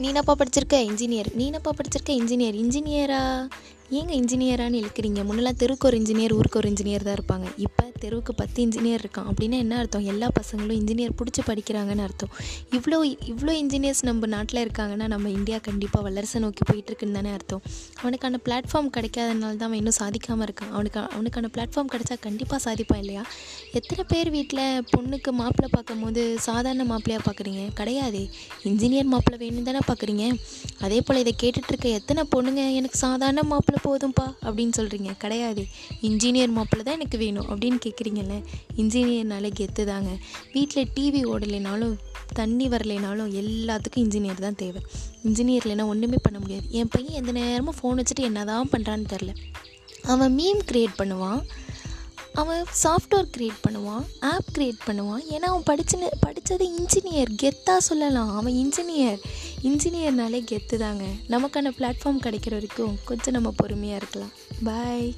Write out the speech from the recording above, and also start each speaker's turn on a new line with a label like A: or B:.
A: நீனப்பா படிச்சிருக்க இன்ஜினியர் நீனப்பா படிச்சிருக்க இன்ஜினியர் இன்ஜினியரா ஏங்க இன்ஜினியரானு இழுக்கிறீங்க முன்னெல்லாம் தெருக்கு ஒரு இன்ஜினியர் ஊருக்கு ஒரு இன்ஜினியர் தான் இருப்பாங்க. இப்போ தெருவுக்கு பத்து இன்ஜினியர் இருக்கான் அப்படின்னா என்ன அர்த்தம்? எல்லா பசங்களும் இன்ஜினியர் பிடிச்சி படிக்கிறாங்கன்னு அர்த்தம். இவ்வளோ இவ்வளோ இன்ஜினியர்ஸ் நம்ம நாட்டில் இருக்காங்கன்னா நம்ம இந்தியா கண்டிப்பாக வல்லரசை நோக்கி போயிட்டுருக்குன்னு தானே அர்த்தம். அவனுக்கான பிளாட்ஃபார்ம் கிடைக்காதனால தான் அவன் இன்னும் சாதிக்காமல் இருக்கான். அவனுக்கு அவனுக்கான பிளாட்ஃபார்ம் கிடைச்சா கண்டிப்பாக சாதிப்பான் இல்லையா? எத்தனை பேர் வீட்டில் பொண்ணுக்கு மாப்பிள்ளை பார்க்கும் போது சாதாரண மாப்பிள்ளையாக பார்க்குறீங்க? கிடையாது. இன்ஜினியர் மாப்பிள்ளை வேணும் தானே பார்க்குறீங்க? அதே போல் இதை கேட்டுட்ருக்க எத்தனை பொண்ணுங்க எனக்கு சாதாரண மாப்பிள்ளை போதும்ப்பா அப்படின்னு சொல்கிறீங்க கிடையாது. இன்ஜினியர் மாப்பிள்ளை தான் எனக்கு வேணும் அப்படின்னு கேட்குறீங்கல்ல இன்ஜினியர்னாலே கெத்து தாங்க. வீட்டில் டிவி ஓடலைனாலும் தண்ணி வரலைனாலும் எல்லாத்துக்கும் இன்ஜினியர் தான் தேவை. இன்ஜினியர் இல்லைனா ஒன்றுமே பண்ண முடியாது. என் பையன் எந்த நேரமும் ஃபோன் வச்சுட்டு என்ன தான் பண்ணுறான்னு தெரில அவன் மீம் க்ரியேட் பண்ணுவான். அவன் சாஃப்ட்வேர் க்ரியேட் பண்ணுவான் ஆப் க்ரியேட் பண்ணுவான். ஏன்னா அவன் படிச்சுன்னு படித்தது இன்ஜினியர் கெத்தாக சொல்லலாம். அவன் இன்ஜினியர் இன்ஜினியர்னாலே கெத்து தாங்க நமக்கான பிளாட்ஃபார்ம் கிடைக்கிற வரைக்கும் கொஞ்சம் நம்ம பொறுமையாக இருக்கலாம். பாய்